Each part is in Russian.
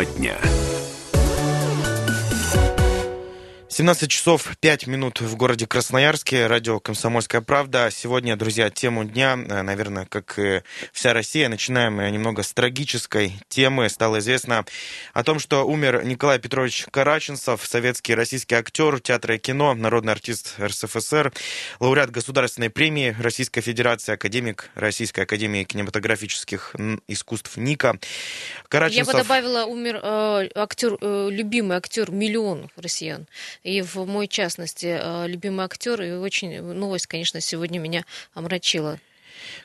Тема дня. 17 часов 5 минут в городе Красноярске. Радио «Комсомольская правда». Сегодня, друзья, тему дня, э, наверное, как и вся Россия, начинаем немного с трагической темы. Стало известно о том, что умер Николай Петрович Караченцев, советский российский актер театра и кино, народный артист РСФСР, лауреат Государственной премии Российской Федерации, академик Российской Академии кинематографических искусств НИКа. Караченцев... Я бы добавила, умер э, актер, э, любимый актер миллионов россиян и в мой частности э, любимый актер. И очень новость, конечно, сегодня меня омрачила.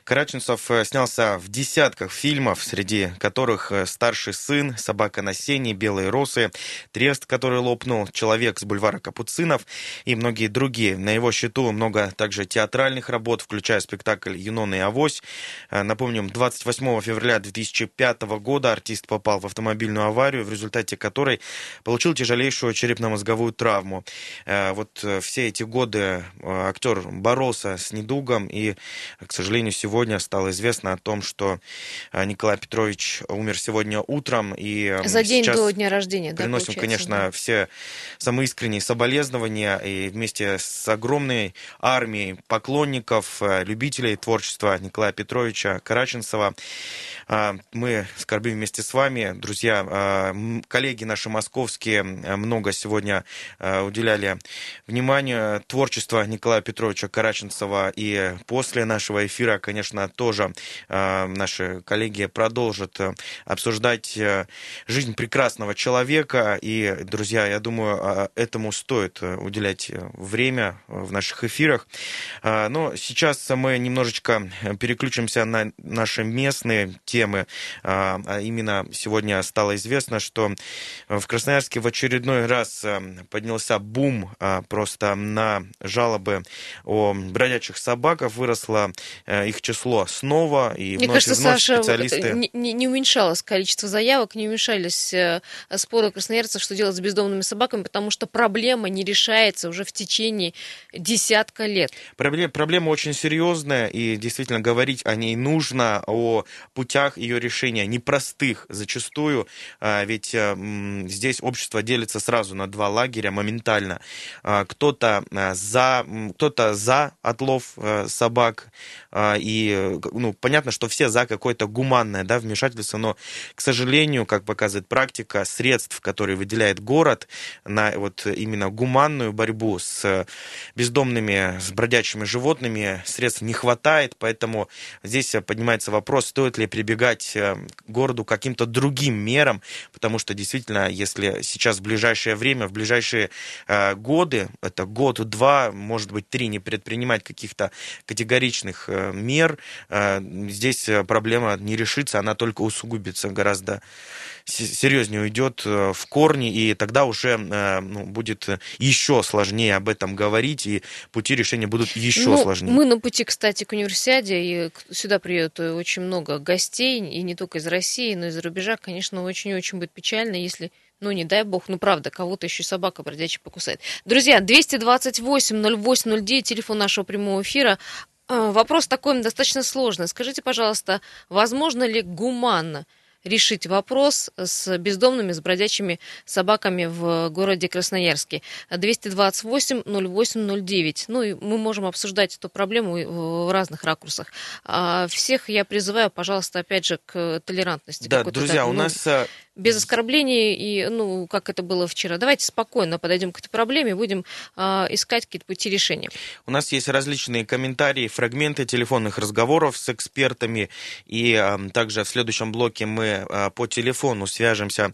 Караченцев э, снялся в десятках фильмов, среди которых э, «Старший сын», «Собака на сене», «Белые росы», «Трест, который лопнул», «Человек с бульвара Капуцинов» и многие другие. На его счету много также театральных работ, включая спектакль «Юнона и Авось». Э, напомним, 28 февраля 2005 года артист попал в автомобильную аварию, в результате которой получил тяжелейшую черепно-мозговую травму. Вот все эти годы актер боролся с недугом и, к сожалению, сегодня стало известно о том, что э, Николай Петрович умер сегодня утром. И э, За день до дня рождения, да, Приносим, конечно, да. все самые искренние соболезнования и вместе с огромной армией поклонников, э, любителей творчества Николая Петровича Караченцева мы скорбим вместе с вами. Друзья, коллеги наши московские много сегодня уделяли внимание творчеству Николая Петровича Караченцева. И после нашего эфира конечно, тоже э, наши коллеги продолжат э, обсуждать э, жизнь прекрасного человека. И, друзья, я думаю, этому стоит уделять время в наших эфирах. Но сейчас мы немножечко переключимся на наши местные темы. А именно сегодня стало известно, что в Красноярске в очередной раз поднялся бум просто на жалобы о бродячих собаках. Выросло их число снова, и Мне вновь кажется, и вновь Саша, специалисты... Не, не уменьшалось количество заявок, не уменьшались э, споры красноярцев, что делать с бездомными собаками, потому что проблема не решается уже в течение десятка лет. Проблема, проблема очень серьезная, и действительно говорить о ней нужно, о путях ее решения, непростых зачастую, а, ведь э, здесь общество делится сразу на два лагеря моментально. А, кто-то э, за, кто-то за отлов собак, а, и ну, понятно, что все за какое-то гуманное да, вмешательство, но, к сожалению, как показывает практика, средств, которые выделяет город на вот именно гуманную борьбу с бездомными, с бродячими животными, средств не хватает, поэтому здесь поднимается вопрос, стоит ли прибегать э, к городу каким-то другим мерам, потому что действительно, если сейчас в ближайшее время, в ближайшие э, годы, это год-два, может быть, три, не предпринимать каких-то категоричных э, мер, э, здесь э, проблема не решится, она только усугубится гораздо серьезнее уйдет э, в корни, и тогда уже ну, будет еще сложнее об этом говорить, и пути решения будут еще ну, сложнее. Мы на пути, кстати, к универсиаде, и сюда приедут очень много гостей, и не только из России, но и из-за рубежа. Конечно, очень-очень будет печально, если ну, не дай бог, ну, правда, кого-то еще собака бродячая покусает. Друзья, 228-08-09, телефон нашего прямого эфира. А, вопрос такой достаточно сложный. Скажите, пожалуйста, возможно ли гуманно решить вопрос с бездомными, с бродячими собаками в городе Красноярске. 228-08-09. Ну и мы можем обсуждать эту проблему в разных ракурсах. А всех я призываю, пожалуйста, опять же, к толерантности. Да, друзья, так, у ну, нас э, без оскорблений и, ну, как это было вчера. Давайте спокойно подойдем к этой проблеме, будем э, искать какие-то пути решения. У нас есть различные комментарии, фрагменты телефонных разговоров с экспертами, и э, также в следующем блоке мы э, по телефону свяжемся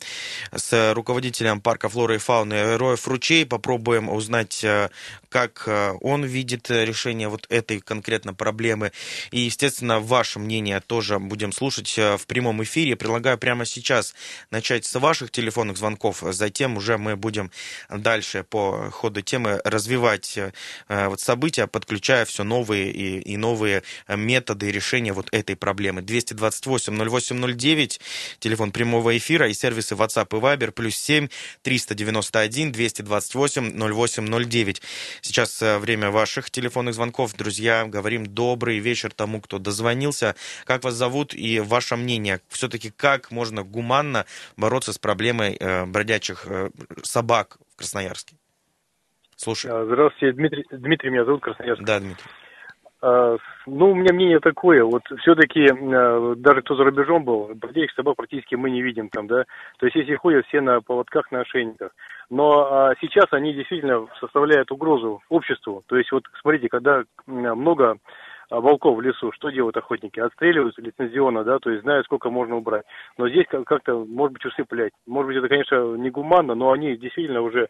с руководителем парка флоры и фауны Роев Ручей, попробуем узнать, э, как э, он видит решение вот этой конкретно проблемы. И, естественно, ваше мнение тоже будем слушать э, в прямом эфире. Предлагаю прямо сейчас начать с ваших телефонных звонков, затем уже мы будем дальше по ходу темы развивать э, вот события, подключая все новые и, новые методы решения вот этой проблемы. 228-0809, телефон прямого эфира и сервисы WhatsApp и Viber, плюс 7 391 228 0809. Сейчас э, время ваших телефонных звонков. Друзья, говорим добрый вечер тому, кто дозвонился. Как вас зовут и ваше мнение? Все-таки как можно гуманно бороться с проблемой э, бродячих э, собак в Красноярске. Слушай. Здравствуйте, Дмитрий, Дмитрий меня зовут, Красноярск. Да, Дмитрий. А, ну, у меня мнение такое, вот все-таки, а, даже кто за рубежом был, бродячих собак практически мы не видим там, да, то есть если ходят все на поводках, на ошейниках, но а, сейчас они действительно составляют угрозу обществу, то есть вот смотрите, когда много волков в лесу, что делают охотники? Отстреливают лицензионно, да, то есть знают, сколько можно убрать. Но здесь как-то, может быть, усыплять. Может быть, это, конечно, не гуманно, но они действительно уже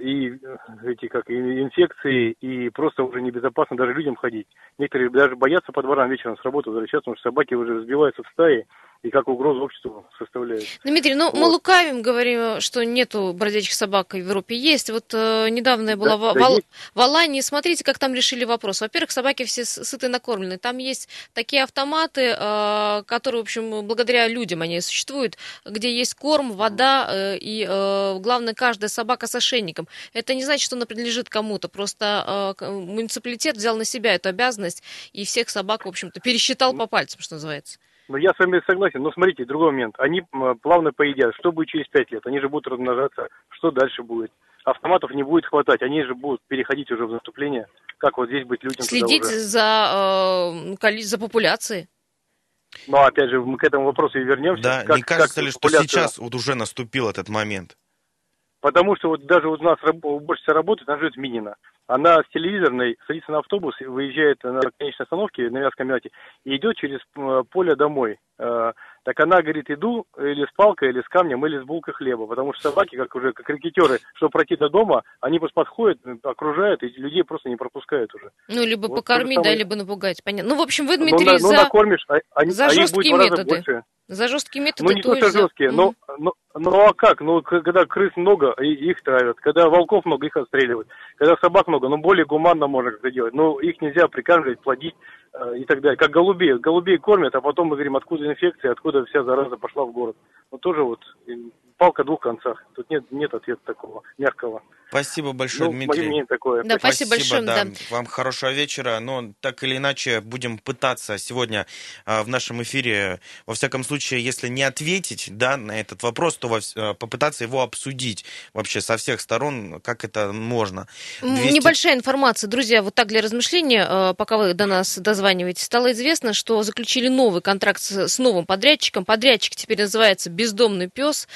и э, эти как инфекции, и просто уже небезопасно даже людям ходить. Некоторые даже боятся по дворам вечером с работы возвращаться, потому что собаки уже разбиваются в стаи, и как угрозу обществу составляют. Дмитрий, ну вот. мы лукавим, говорим, что нету бродячих собак в Европе. Есть. Вот э, недавно я была да, в, да в, в Алании, смотрите, как там решили вопрос. Во-первых, собаки все сыты накормлены. Там есть такие автоматы, э, которые, в общем, благодаря людям они существуют, где есть корм, вода, э, и э, главное, каждая собака с ошейником. Это не значит, что она принадлежит кому-то. Просто э, муниципалитет взял на себя эту обязанность и всех собак, в общем-то, пересчитал по пальцам, что называется. Ну, я с вами согласен. Но смотрите, другой момент. Они плавно поедят. Что будет через пять лет? Они же будут размножаться. Что дальше будет? Автоматов не будет хватать. Они же будут переходить уже в наступление. Как вот здесь быть людям? Следить за, э, за популяцией. Но опять же, мы к этому вопросу и вернемся. Да, как, не кажется как ли, что сейчас вот уже наступил этот момент? Потому что вот даже у нас уборщица работает, она живет в Минино она с телевизорной садится на автобус, выезжает на конечной остановке на мясокомбинате и идет через э, поле домой. Так она говорит, иду или с палкой, или с камнем, или с булкой хлеба. Потому что собаки, как уже как рекетеры, чтобы пройти до дома, они просто подходят, окружают, и людей просто не пропускают уже. Ну, либо вот покормить, да, либо напугать, понятно. Ну, в общем, вы, ну, Дмитрий, ну, за... ну накормишь, а, они, за жесткие методы. За жесткие методы. Ну, не только жесткие, за... но, но, ну, а как? Ну, когда крыс много, их травят. Когда волков много, их отстреливают. Когда собак много, ну, более гуманно можно это делать. Но их нельзя прикармливать, плодить и так далее. Как голубей. Голубей кормят, а потом мы говорим, откуда инфекция, откуда вся зараза пошла в город. Вот тоже вот палка о двух концах. Тут нет, нет ответа такого мягкого. Спасибо большое, ну, Дмитрий. Мое такое. Да, спасибо, спасибо большое. Да. Да. Вам хорошего вечера. Но так или иначе будем пытаться сегодня а, в нашем эфире, во всяком случае, если не ответить да, на этот вопрос, то во, а, попытаться его обсудить вообще со всех сторон, как это можно. 200... Небольшая информация, друзья, вот так для размышления, а, пока вы до нас дозваниваетесь, стало известно, что заключили новый контракт с, с новым подрядчиком. Подрядчик теперь называется «Бездомный пес».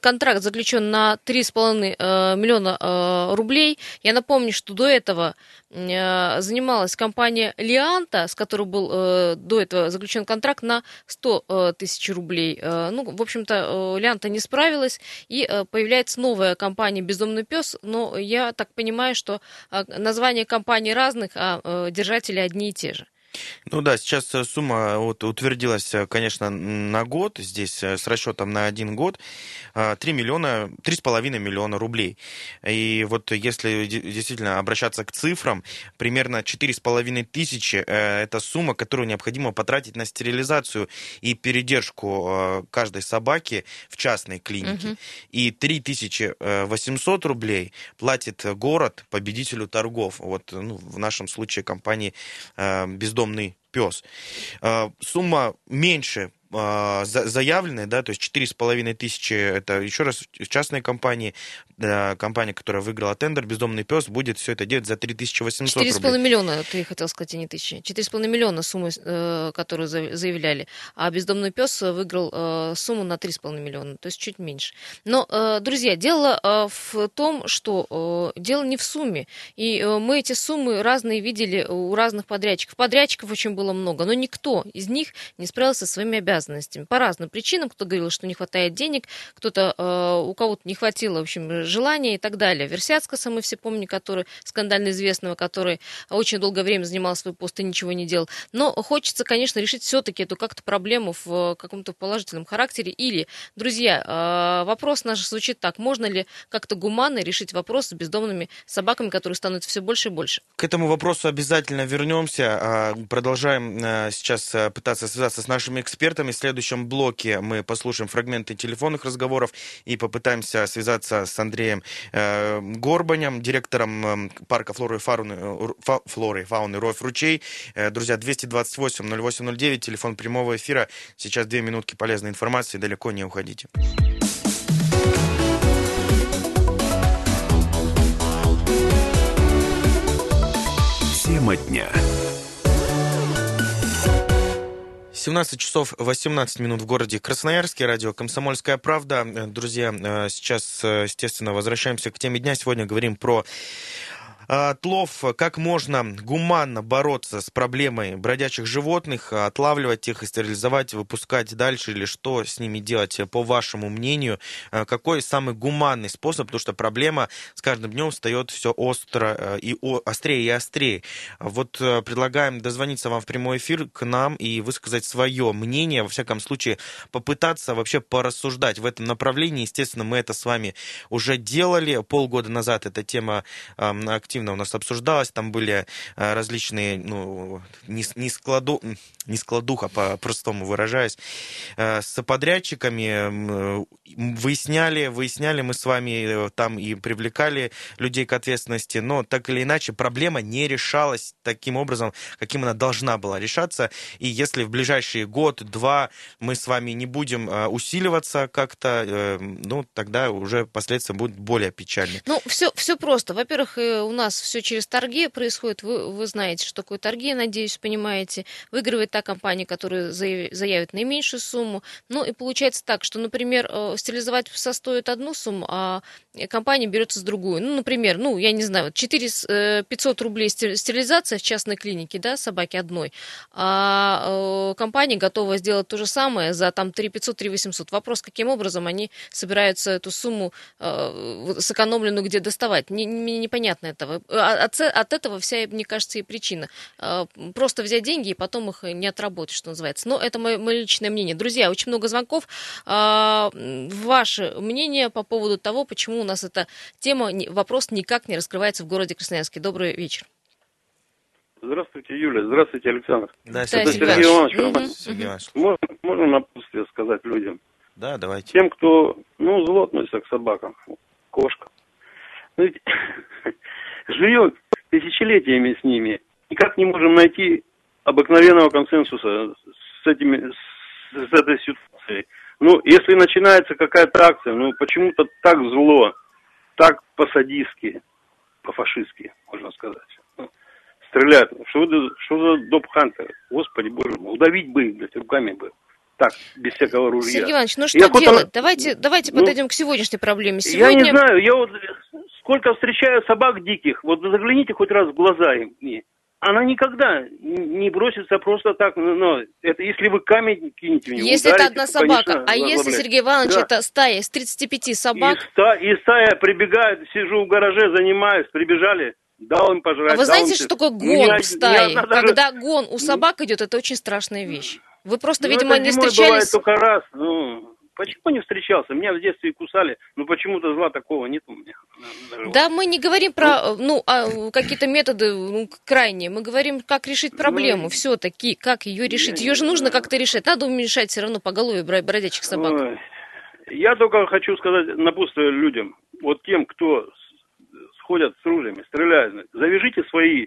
Контракт заключен на 3,5 э, э, рублей. Я напомню, что до этого э, занималась компания Лианта, с которой был до этого заключен контракт на 100 тысяч рублей. Ну, в общем-то, Лианта не справилась, и появляется новая компания «Бездомный пес», но я так понимаю, что названия компаний разных, а держатели одни и те же. Ну да, сейчас э, сумма вот утвердилась, э, конечно, на год, здесь э, с расчетом на один год, 3 миллиона, 3,5 миллиона рублей. И вот если действительно обращаться к цифрам, примерно 4,5 тысячи – это сумма, которую необходимо потратить на стерилизацию и передержку каждой собаки в частной клинике. Угу. И 3800 рублей платит город победителю торгов. Вот ну, в нашем случае компании «Бездомный бездомный пес. А, сумма меньше заявленные, да, то есть четыре с половиной тысячи, это еще раз частные компании, компания, которая выиграла тендер, бездомный пес, будет все это делать за 3800 рублей. 4,5 миллиона, ты хотел сказать, а не тысячи. 4,5 миллиона суммы, э, которую заявляли, а бездомный пес выиграл э, сумму на 3,5 миллиона, то есть чуть меньше. Но, э, друзья, дело в том, что дело не в сумме, и мы эти суммы разные видели у разных подрядчиков. Подрядчиков очень было много, но никто из них не справился со своими обязанностями обязанностями по разным причинам. Кто говорил, что не хватает денег, кто-то, э, у кого-то не хватило, в общем, желания и так далее. Версяцкаса мы все помним, который, скандально известного, который очень долгое время занимал свой пост и ничего не делал. Но хочется, конечно, решить все-таки эту как-то проблему в каком-то положительном характере. Или, друзья, э, вопрос наш звучит так. Можно ли как-то гуманно решить вопрос с бездомными собаками, которые становятся все больше и больше? К этому вопросу обязательно вернемся. А, продолжаем э, сейчас пытаться связаться с нашими экспертами вами. В следующем блоке мы послушаем фрагменты телефонных разговоров и попытаемся связаться с Андреем э, Горбанем, директором э, парка флоры и фауны, э, фа, флоры фауны Ройф Ручей. Э, друзья, 228-0809, телефон прямого эфира. Сейчас две минутки полезной информации, далеко не уходите. Тема дня. 17 часов 18 минут в городе Красноярске. Радио «Комсомольская правда». Друзья, э, сейчас, э, естественно, возвращаемся к теме дня. Сегодня говорим про отлов, как можно гуманно бороться с проблемой бродячих животных, отлавливать их и стерилизовать, выпускать дальше, или что с ними делать, по вашему мнению, э, какой самый гуманный способ, потому что проблема с каждым днем встает все остро э, и острее и острее. Вот э, предлагаем дозвониться вам в прямой эфир к нам и высказать свое мнение, во всяком случае попытаться вообще порассуждать в этом направлении. Естественно, мы это с вами уже делали полгода назад, эта тема активно активно у нас обсуждалось. Там были э, различные, ну, не, не, складу, не складуха, по-простому выражаясь, э, с подрядчиками. Выясняли, выясняли мы с вами э, там и привлекали людей к ответственности, но так или иначе проблема не решалась таким образом, каким она должна была решаться. И если в ближайшие год-два мы с вами не будем усиливаться как-то, ну, тогда уже последствия будут более печальны. Ну, все, все просто. Во-первых, у нас нас все через торги происходит. Вы, вы знаете, что такое торги, надеюсь, понимаете. Выигрывает та компания, которая заявит наименьшую сумму. Ну и получается так, что, например, э, стилизовать стоит одну сумму, а компания берется с другую. Ну, например, ну, я не знаю, 4 500 э, рублей стерилизация в частной клинике, да, собаки одной, а э, компания готова сделать то же самое за там 3 500, 3 800. Вопрос, каким образом они собираются эту сумму сэкономленную где доставать. Не, не, непонятно этого. А, от, от этого вся, мне кажется, и причина. А, просто взять деньги и потом их не отработать, что называется. Но это мое, мое личное мнение. Друзья, очень много звонков. А, ваше мнение по поводу того, почему у нас эта тема, вопрос никак не раскрывается в городе Красноярске. Добрый вечер. Здравствуйте, Юля. Здравствуйте, Александр. Да, Сергей, Сергей Иванович. Угу. Сергей Иванович. Можно, можно напутствие сказать людям? Да, давайте. Тем, кто, ну, зло относится к собакам, кошкам. Ну, ведь живем тысячелетиями с ними. Никак не можем найти обыкновенного консенсуса с, этими, с этой ситуацией. Ну, если начинается какая-то акция, ну, почему-то так зло, так по-садистски, по-фашистски, можно сказать. Ну, стреляют. Что, что за доп-хантер? Господи, боже мой, удавить бы их, блядь, руками бы так, без всякого ружья. Сергей Иванович, ну что я делать? Потом... Давайте, давайте ну, подойдем к сегодняшней проблеме. Сегодня... Я не знаю, я вот сколько встречаю собак диких, вот загляните хоть раз в глаза им. Она никогда не бросится просто так, но это если вы камень кинете в него. Если ударите, это одна собака, конечно, а если, Сергей Иванович, да. это стая из 35 собак? И, ста, и стая прибегает, сижу в гараже, занимаюсь, прибежали, дал им пожрать. А вы знаете, что такое гон в стае? Когда гон у собак идет, это очень страшная вещь. Вы просто, ну, видимо, не встречались... бывает только раз, ну... Почему не встречался? Меня в детстве кусали, но почему-то зла такого нет у меня. Да, мы не говорим про ну, а, какие-то методы ну, крайние. Мы говорим, как решить проблему ну, все-таки, как ее решить. Ее же нужно как-то решать. Надо уменьшать все равно по голове бродячих собак. Ой. Я только хочу сказать напутствие людям, вот тем, кто сходят с ружьями, стреляют, завяжите свои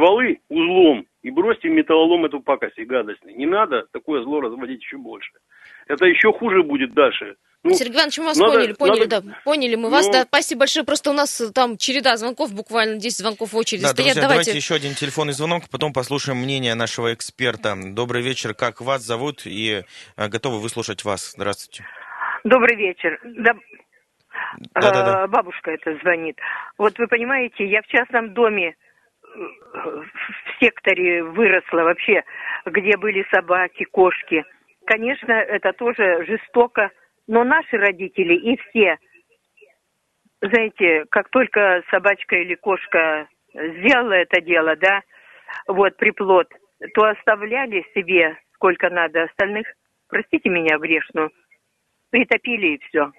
стволы узлом и бросьте металлолом эту пакость и гадость. Не надо такое зло разводить еще больше. Это еще хуже будет дальше. Ну, Сергей Иванович, мы вас надо, поняли, поняли, надо... да, поняли мы вас, ну, да, спасибо большое, просто у нас э, там череда звонков, буквально 10 звонков в очереди да, стоят, друзья, давайте... давайте еще один телефонный звонок, потом послушаем мнение нашего эксперта. Добрый вечер, как вас зовут и э, готовы выслушать вас, здравствуйте. Добрый вечер, да... Да, да, да. Бабушка это звонит. Вот вы понимаете, я в частном доме в секторе выросла вообще, где были собаки, кошки. Конечно, это тоже жестоко, но наши родители и все, знаете, как только собачка или кошка сделала это дело, да, вот приплод, то оставляли себе сколько надо остальных, простите меня грешную, притопили и все.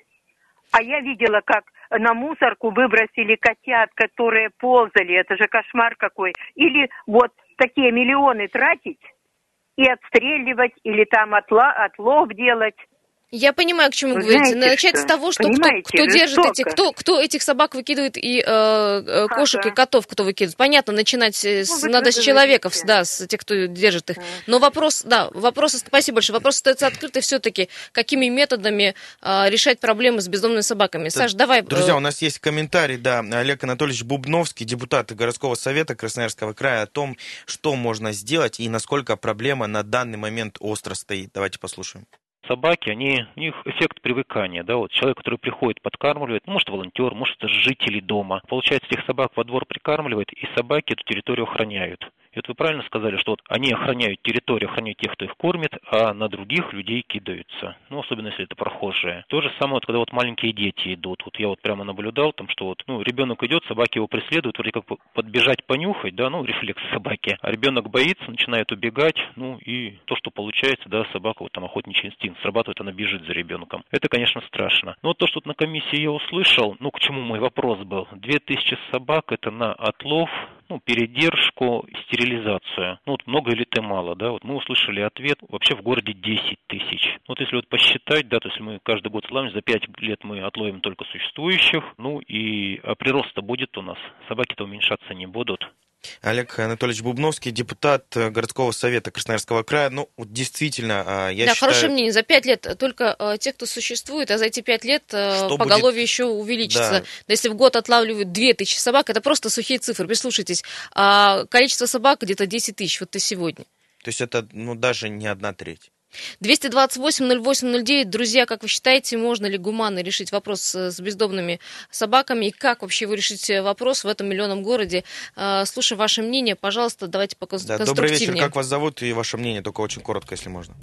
А я видела, как на мусорку выбросили котят, которые ползали. Это же кошмар какой. Или вот такие миллионы тратить и отстреливать, или там отлов делать. Я понимаю, к чему вы говорите. Начать что? с того, что кто, кто держит эти, кто, кто этих собак выкидывает и э, э кошек ага. и котов, кто выкидывает. Понятно, начинать с, ну, надо с человеков, да, с тех, кто держит их. Но вопрос, да, вопрос, спасибо большое. Вопрос остается открытый все-таки, какими методами э, решать проблемы с бездомными собаками. Да, Саш, давай. Э, друзья, у нас есть комментарий, да, Олег Анатольевич Бубновский, депутат городского совета Красноярского края, о том, что можно сделать и насколько проблема на данный момент остро стоит. Давайте послушаем собаки, они, у них эффект привыкания, да, вот человек, который приходит, подкармливает, может волонтер, может это жители дома, получается, этих собак во двор прикармливает, и собаки эту территорию охраняют. И вот вы правильно сказали, что вот они охраняют территорию, охраняют тех, кто их кормит, а на других людей кидаются. Ну, особенно если это прохожие. То же самое, вот, когда вот маленькие дети идут. Вот я вот прямо наблюдал, там, что вот, ну, ребенок идет, собаки его преследуют, вроде как подбежать, понюхать, да, ну, рефлекс собаки. А ребенок боится, начинает убегать, ну, и то, что получается, да, собака, вот там охотничий инстинкт срабатывает, она бежит за ребенком. Это, конечно, страшно. Но вот то, что на комиссии я услышал, ну, к чему мой вопрос был. Две тысячи собак это на отлов, ну, передержку, стерилизацию. Ну, вот много или ты мало, да? Вот мы услышали ответ, вообще в городе 10 тысяч. Вот если вот посчитать, да, то есть мы каждый год славим, за 5 лет мы отловим только существующих, ну и а прирост-то будет у нас, собаки-то уменьшаться не будут. Олег Анатольевич Бубновский, депутат э, городского совета Красноярского края. Ну, вот действительно, а, я да, считаю... хорошее мнение. За пять лет только э, те, кто существует, а за эти пять лет э, Что поголовье будет... еще увеличится. Да. Если в год отлавливают две тысячи собак, это просто сухие цифры. Прислушайтесь. А количество собак где-то 10 тысяч, вот и сегодня. То есть это ну, даже не одна треть. 228-08-09. Друзья, как вы считаете, можно ли гуманно решить вопрос с бездомными собаками? И как вообще вы решите вопрос в этом миллионном городе? А, слушай ваше мнение, пожалуйста, давайте по да, Добрый вечер, как вас зовут и ваше мнение, только очень коротко, если можно.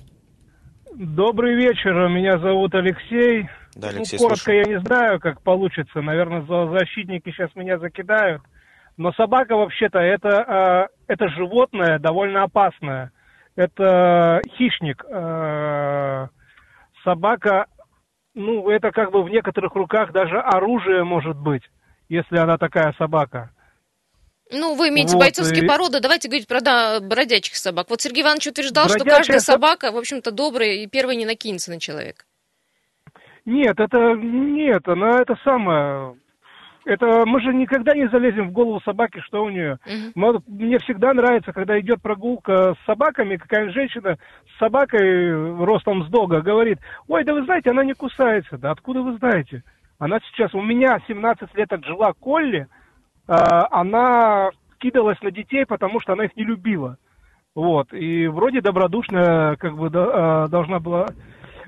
Добрый вечер, меня зовут Алексей. Да, Алексей, ну, коротко слушаю. я не знаю, как получится. Наверное, защитники сейчас меня закидают. Но собака вообще-то это, э, это животное довольно опасное это хищник. Э, собака, ну, это как бы в некоторых руках даже оружие может быть, если она такая собака. Ну, вы имеете вот, бойцовские и... породы, давайте говорить про да, бродячих собак. Вот Сергей Иванович утверждал, Бродячая что каждая собака, в общем-то, добрая и первая не накинется на человека. Нет, это нет, она это самое это мы же никогда не залезем в голову собаки, что у нее. Uh-huh. Мне всегда нравится, когда идет прогулка с собаками, какая женщина с собакой ростом с дога говорит, ой, да вы знаете, она не кусается. Да откуда вы знаете? Она сейчас, у меня 17 лет отжила Колли, э, она кидалась на детей, потому что она их не любила. Вот, и вроде добродушная, как бы, э, должна была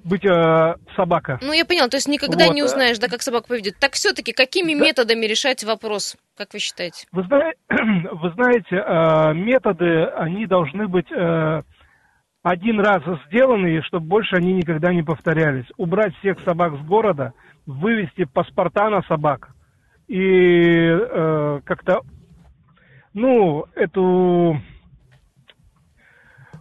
быть э, собака. Ну, я поняла, то есть никогда вот. не узнаешь, да, как собака поведет. Так все-таки, какими да. методами решать вопрос, как вы считаете? Вы, зна... вы знаете, э, методы, они должны быть э, один раз сделаны, чтобы больше они никогда не повторялись. Убрать всех собак с города, вывести паспорта на собак и э, как-то, ну, эту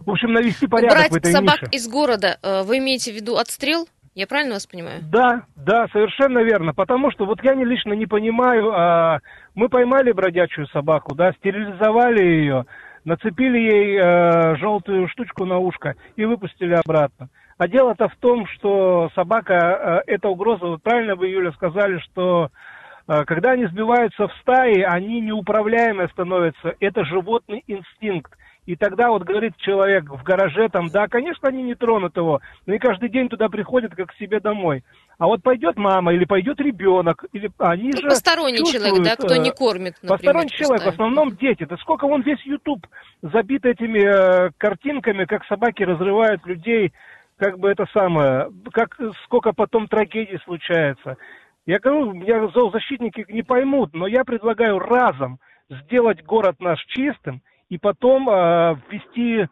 в общем, навести порядок Убрать в этой собак нише. из города, э, вы имеете в виду отстрел? Я правильно вас понимаю? Да, да, совершенно верно. Потому что вот я не лично не понимаю, а, мы поймали бродячую собаку, да, стерилизовали ее, нацепили ей э, желтую штучку на ушко и выпустили обратно. А дело-то в том, что собака э, это угроза. Вот правильно вы, Юля, сказали, что э, когда они сбиваются в стаи, они неуправляемые становятся. Это животный инстинкт. И тогда вот говорит человек в гараже там, да, конечно, они не тронут его, но и каждый день туда приходят как к себе домой. А вот пойдет мама или пойдет ребенок, или они ну, же посторонний человек, да, кто не кормит, например, Посторонний человек, в основном дети. Да сколько вон весь YouTube забит этими э, картинками, как собаки разрывают людей, как бы это самое, как сколько потом трагедий случается. Я говорю, меня зоозащитники не поймут, но я предлагаю разом сделать город наш чистым, и потом э, ввести,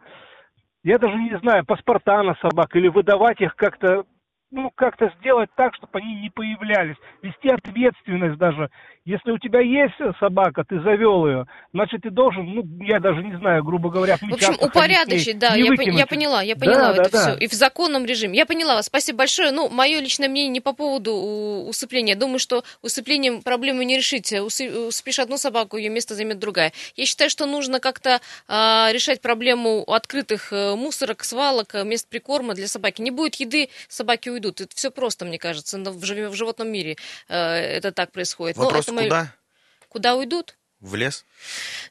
я даже не знаю, паспорта на собак или выдавать их как-то ну, как-то сделать так, чтобы они не появлялись. Вести ответственность даже. Если у тебя есть собака, ты завел ее, значит, ты должен, ну, я даже не знаю, грубо говоря, В общем, упорядочить, да, я, я поняла, я поняла да, это да, все. Да. И в законном режиме. Я поняла вас, спасибо большое. Ну, мое личное мнение не по поводу усыпления. Думаю, что усыплением проблему не решить. Усыпишь одну собаку, ее место займет другая. Я считаю, что нужно как-то а, решать проблему открытых э, мусорок, свалок, э, мест прикорма для собаки. Не будет еды, собаки уйдут. Это все просто, мне кажется. В животном мире э, это так происходит. Вопрос Но это куда? Мое... Куда уйдут? В лес?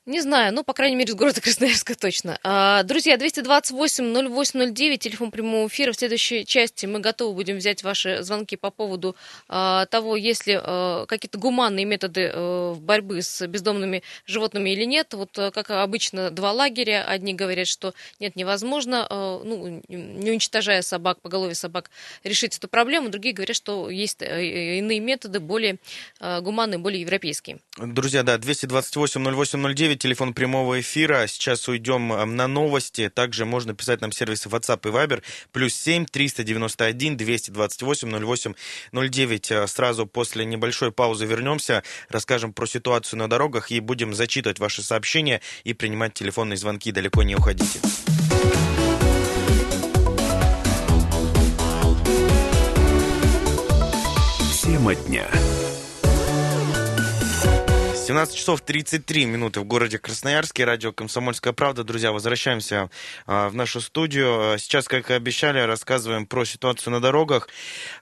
Не знаю, ну, по крайней мере, из города Красноярска точно. А, друзья, 228-0809, телефон прямого эфира. В следующей части мы готовы будем взять ваши звонки по поводу а, того, есть ли а, какие-то гуманные методы борьбы с бездомными животными или нет. Вот, как обычно, два лагеря. Одни говорят, что нет, невозможно, ну, не уничтожая собак, поголовье собак, решить эту проблему. Другие говорят, что есть иные методы, более гуманные, более европейские. Друзья, да, 228-0809, телефон прямого эфира. Сейчас уйдем э, на новости. Также можно писать нам сервисы WhatsApp и Viber. Плюс 7 391 228 08 09. Сразу после небольшой паузы вернемся, расскажем про ситуацию на дорогах и будем зачитывать ваши сообщения и принимать телефонные звонки. Далеко не уходите. Тема дня. 17 часов 33 минуты в городе Красноярске. Радио «Комсомольская правда». Друзья, возвращаемся а, в нашу студию. Сейчас, как и обещали, рассказываем про ситуацию на дорогах.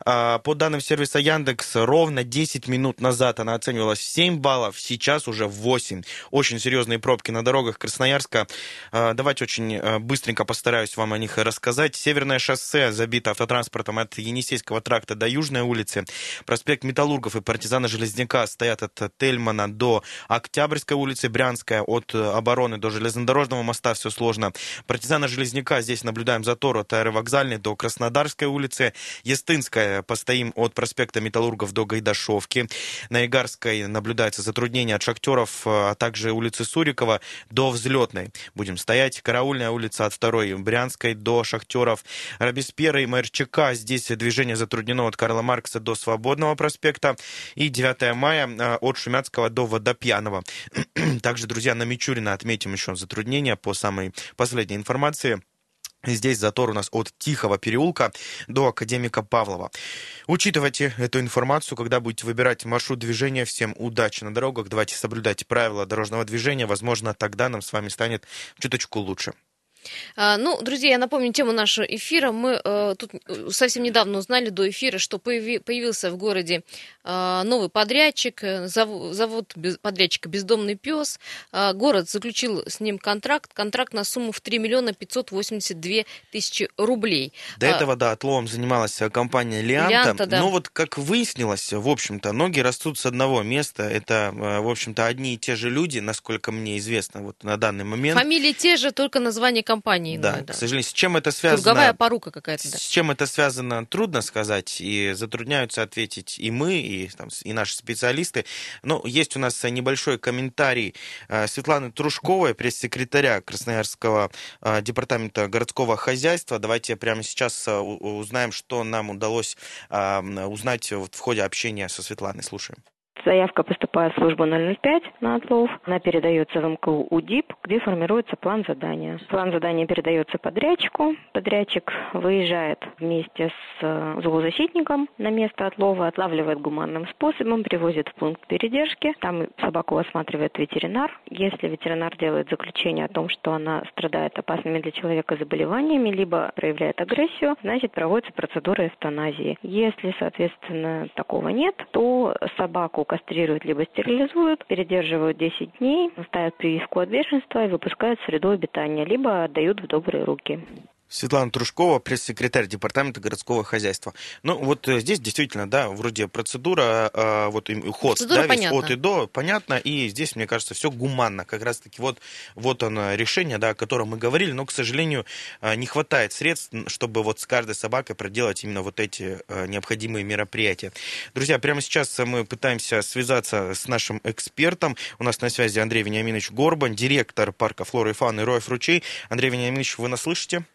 А, по данным сервиса Яндекс, ровно 10 минут назад она оценивалась в 7 баллов, сейчас уже 8. Очень серьезные пробки на дорогах Красноярска. А, давайте очень быстренько постараюсь вам о них рассказать. Северное шоссе забито автотранспортом от Енисейского тракта до Южной улицы. Проспект Металлургов и партизана Железняка стоят от Тельмана до Октябрьской улицы, Брянская, от э, обороны до железнодорожного моста все сложно. Партизана Железняка здесь наблюдаем затор от аэровокзальной до Краснодарской улицы. Естынская постоим от проспекта Металлургов до Гайдашовки. На Игарской наблюдается затруднение от шахтеров, э, а также улицы Сурикова до Взлетной. Будем стоять. Караульная улица от второй Брянской до шахтеров. Робеспьера и МРЧК. Здесь движение затруднено от Карла Маркса до Свободного проспекта. И 9 мая э, от Шумяцкого до ВД до пьяного. Также, друзья, на Мичурина отметим еще затруднения по самой последней информации. Здесь затор у нас от Тихого переулка до Академика Павлова. Учитывайте эту информацию, когда будете выбирать маршрут движения. Всем удачи на дорогах. Давайте соблюдать правила дорожного движения. Возможно, тогда нам с вами станет чуточку лучше. А, ну, друзья, я напомню тему нашего эфира. Мы э, тут э, совсем недавно узнали до эфира, что появи, появился в городе э, новый подрядчик, э, завод, подрядчика «Бездомный пес». Э, город заключил с ним контракт, контракт на сумму в 3 миллиона 582 тысячи рублей. До а, этого, да, отловом занималась компания «Лианта». Лианта да. Но вот, как выяснилось, в общем-то, ноги растут с одного места. Это, в общем-то, одни и те же люди, насколько мне известно вот на данный момент. Фамилии те же, только название компании компании. Да, да, к сожалению. С чем это связано? Круговая порука какая-то, да. С чем это связано, трудно сказать, и затрудняются ответить и мы, и, там, и наши специалисты. Но есть у нас небольшой комментарий э, Светланы Трушковой, пресс-секретаря Красноярского э, департамента городского хозяйства. Давайте прямо сейчас э, узнаем, что нам удалось узнать в ходе общения со Светланой. Слушаем. Заявка поступает в службу 005 на отлов. Она передается в МКУ УДИП, где формируется план задания. План задания передается подрядчику. Подрядчик выезжает вместе с э, зоозащитником на место отлова, отлавливает гуманным способом, привозит в пункт передержки. Там собаку осматривает ветеринар. Если ветеринар делает заключение о том, что она страдает опасными для человека заболеваниями, либо проявляет агрессию, значит проводится процедура эвтаназии. Если, соответственно, такого нет, то собаку кастрируют либо стерилизуют, передерживают 10 дней, ставят прививку от бешенства и выпускают в среду обитания, либо отдают в добрые руки. Светлана Трушкова, пресс-секретарь Департамента городского хозяйства. Ну, вот э, здесь действительно, да, вроде процедура, э, вот ход, процедура да, весь от и до, понятно, и здесь, мне кажется, все гуманно. Как раз-таки вот, вот оно решение, да, о котором мы говорили, но, к сожалению, э, не хватает средств, чтобы вот с каждой собакой проделать именно вот эти необходимые мероприятия. Друзья, прямо сейчас мы пытаемся связаться с нашим экспертом. У нас на связи Андрей Вениаминович Горбан, директор парка флоры и фауны Роев Ручей. Андрей Вениаминович, вы нас слышите?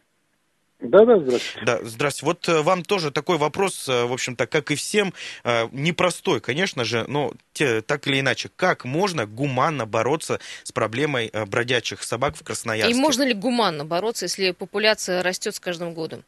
Да, да, здравствуйте. Да, здравствуйте. Вот э, вам тоже такой вопрос, э, в общем-то, как и всем, э, непростой, конечно же, но те, так или иначе, как можно гуманно бороться с проблемой бродячих собак в Красноярске? И можно ли гуманно бороться, если популяция растет с каждым годом?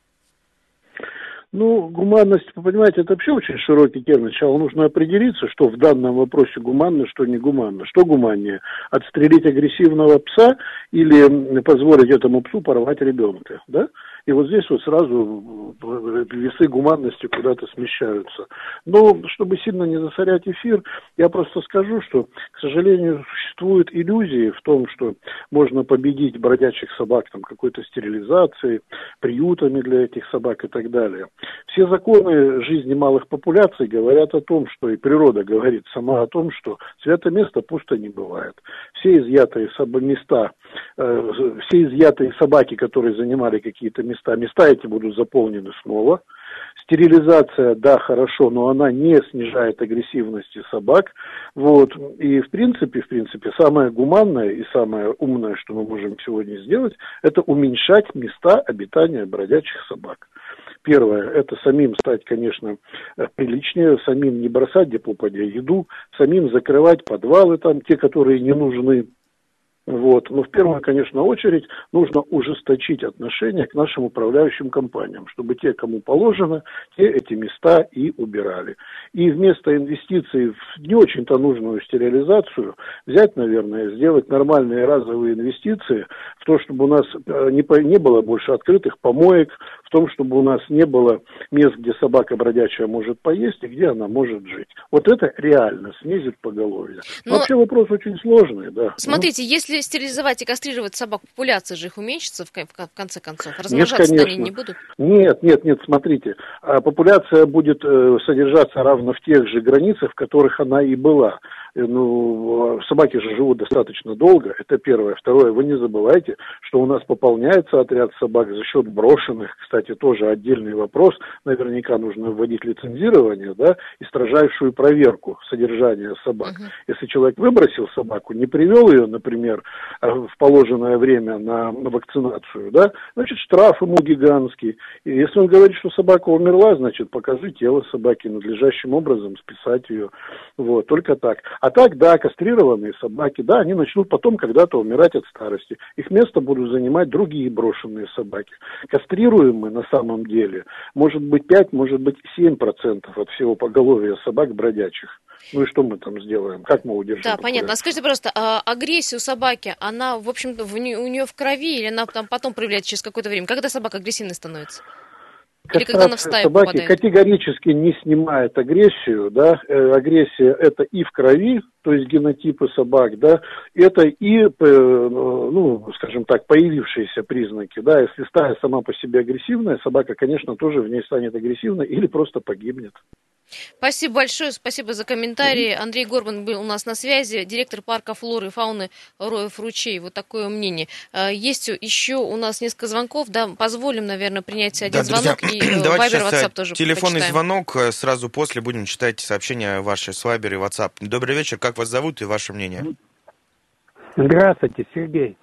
Ну, гуманность, вы понимаете, это вообще очень широкий термин. Сначала нужно определиться, что в данном вопросе гуманно, что не гуманно. Что гуманнее? Отстрелить агрессивного пса или позволить этому псу порвать ребенка, да? И вот здесь вот сразу э, весы гуманности куда-то смещаются. Но чтобы сильно не засорять эфир, я просто скажу, что, к сожалению, существуют иллюзии в том, что можно победить бродячих собак там какой-то стерилизацией, приютами для этих собак и так далее. Все законы жизни малых популяций говорят о том, что и природа говорит сама о том, что святое место пусто не бывает. Все изъятые места, э, все изъятые собаки, которые занимали какие-то места. Места эти будут заполнены снова. Стерилизация, да, хорошо, но она не снижает агрессивности собак. Вот. И в принципе, в принципе, самое гуманное и самое умное, что мы можем сегодня сделать, это уменьшать места обитания бродячих собак. Первое, это самим стать, конечно, приличнее, самим не бросать где попадя еду, самим закрывать подвалы там, те, которые не нужны, вот. Но в первую, конечно, очередь нужно ужесточить отношение к нашим управляющим компаниям, чтобы те, кому положено, те эти места и убирали. И вместо инвестиций в не очень-то нужную стерилизацию взять, наверное, сделать нормальные разовые инвестиции в то, чтобы у нас э, не, не было больше открытых помоек, том, чтобы у нас не было мест, где собака бродячая может поесть и где она может жить. Вот это реально снизит поголовье. Но... Вообще вопрос очень сложный, да. Смотрите, если если стерилизовать и кастрировать собак, популяция же их уменьшится в, в конце концов? Размножаться нет, они не будут? Нет, нет, нет, смотрите. А популяция будет э, содержаться равно в тех же границах, в которых она и была. Э, ну, собаки же живут достаточно долго, это первое. Второе, вы не забывайте, что у нас пополняется отряд собак за счет брошенных, кстати, тоже отдельный вопрос, наверняка нужно вводить лицензирование, да, и строжайшую проверку содержания собак. Uh-huh. Если человек выбросил собаку, не привел ее, например, э, в положенное время на, на вакцинацию, да, значит, штраф ему гигантский. И если он говорит, что собака умерла, значит, покажи тело собаки надлежащим образом, списать ее. Вот, только так. А так, да, кастрированные собаки, да, они начнут потом когда-то умирать от старости. Их место будут занимать другие брошенные собаки. Кастрируем мы на самом деле, может быть, 5, может быть, 7 процентов от всего поголовья собак бродячих. Ну и что мы там сделаем? Как мы удержим? Да, понятно. А скажите, пожалуйста, а агрессию собаки, она, в общем-то, у нее в крови или она там потом проявляется через какое-то время? Когда собака агрессивной становится? Или когда стаю собаки попадает? категорически не снимает агрессию, да, э, агрессия это и в крови, то есть генотипы собак, да, это и, э, ну, скажем так, появившиеся признаки, да, если стая сама по себе агрессивная, собака, конечно, тоже в ней станет агрессивной или просто погибнет. Спасибо большое, спасибо за комментарии. Андрей Горбан был у нас на связи, директор парка флоры и фауны Роев ручей. Вот такое мнение. А, есть еще у нас несколько звонков, да, позволим, наверное, принять один да, звонок друзья, и э, давайте Viber, WhatsApp тоже Телефонный почитаем. звонок, э, сразу после будем читать сообщения ваши с Viber и WhatsApp. Добрый вечер, как вас зовут и ваше мнение? Здравствуйте, Сергей.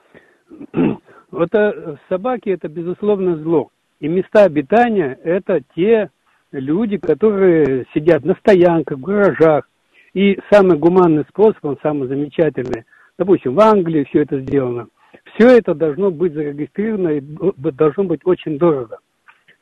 Вот э, собаки это безусловно зло. И места обитания это те люди, которые сидят на стоянках, в гаражах. И самый гуманный способ, он самый замечательный, допустим, в Англии все это сделано. Все это должно быть зарегистрировано и должно быть очень дорого.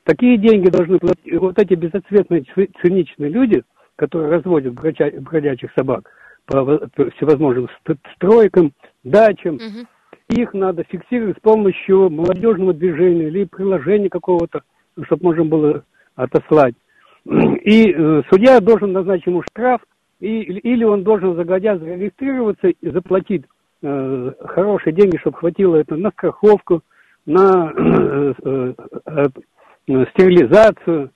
Такие деньги должны платить вот эти безответные циничные люди, которые разводят бродячих собак по всевозможным стройкам, дачам. Угу. Их надо фиксировать с помощью молодежного движения или приложения какого-то, чтобы можно было отослать. И э, судья должен назначить ему штраф, и, или он должен загодя зарегистрироваться и заплатить э, хорошие деньги, чтобы хватило это на страховку, на э, э, э, стерилизацию.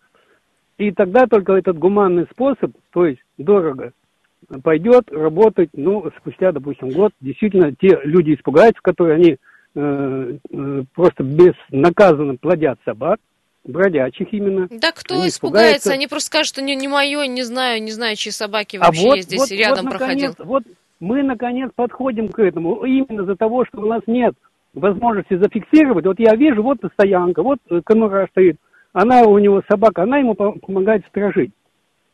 И тогда только этот гуманный способ, то есть дорого, пойдет работать, ну, спустя, допустим, год. Действительно, те люди испугаются, которые они э, э, просто безнаказанно плодят собак, бродячих именно. Да кто они испугается? испугаются? Они просто скажут, что не, не мое, не знаю, не знаю, чьи собаки а вообще а вот, я здесь вот, рядом вот, наконец, проходил. Вот мы наконец подходим к этому. Именно из-за того, что у нас нет возможности зафиксировать. Вот я вижу, вот стоянка, вот конура стоит, она у него собака, она ему помогает сторожить.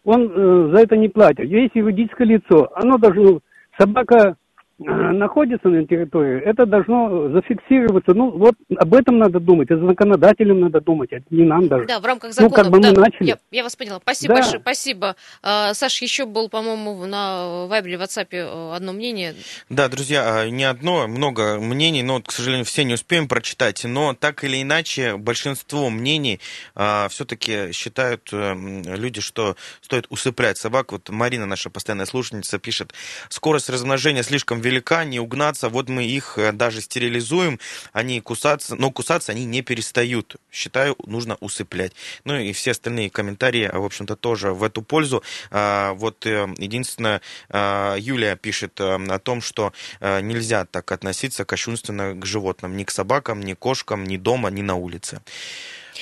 Он э, за это не платит. Есть юридическое лицо, оно должно, собака находится на территории, это должно зафиксироваться. Ну, вот об этом надо думать, это законодателям надо думать, это не нам даже. Да, в рамках закона. Ну, как бы да, мы начали. Я, я вас поняла. Спасибо да. большое, спасибо. А, Саш, еще был, по-моему, на Вайбере, в WhatsApp э, одно мнение. Да, друзья, а, не одно, много мнений, но, к сожалению, все не успеем прочитать. Но так или иначе, большинство мнений а, все-таки считают а, люди, что стоит усыплять собак. Вот Марина, наша постоянная слушательница, пишет, скорость размножения слишком велика, не угнаться. Вот мы их э, даже стерилизуем, они кусаться, но кусаться они не перестают. Считаю, нужно усыплять. Ну и все остальные комментарии, в общем-то, тоже в эту пользу. А, вот э, единственное, а, Юлия пишет э, о том, что нельзя так относиться кощунственно к животным, ни к собакам, ни кошкам, ни дома, ни на улице.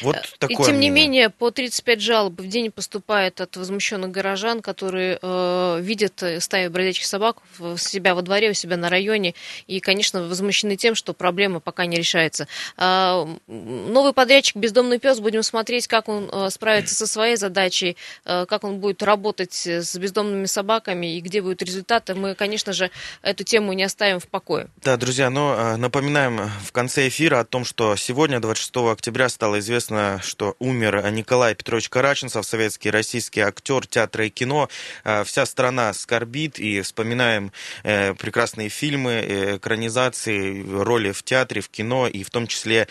Вот такое И тем мнение. не менее, по 35 жалоб в день поступает от возмущенных горожан, которые э, видят стаю бродячих собак у себя во дворе, у себя на районе, и, конечно, возмущены тем, что проблема пока не решается. Э, новый подрядчик «Бездомный пес», будем смотреть, как он э, справится со своей задачей, э, как он будет работать с бездомными собаками и где будут результаты. Мы, конечно же, эту тему не оставим в покое. Да, друзья, но э, напоминаем в конце эфира о том, что сегодня, 26 октября, стало известно, известно, что умер Николай Петрович Караченцев, советский российский актер театра и кино. Э, вся страна скорбит и вспоминаем э, прекрасные фильмы, э, экранизации, роли в театре, в кино, и в том числе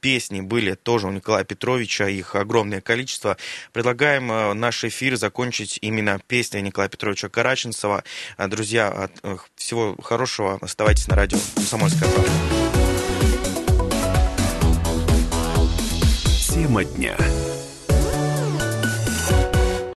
песни были тоже у Николая Петровича, их огромное количество. Предлагаем наш эфир закончить именно песней Николая Петровича Караченцева. Друзья, всего хорошего, оставайтесь на радио «Комсомольская правда». Тема дня.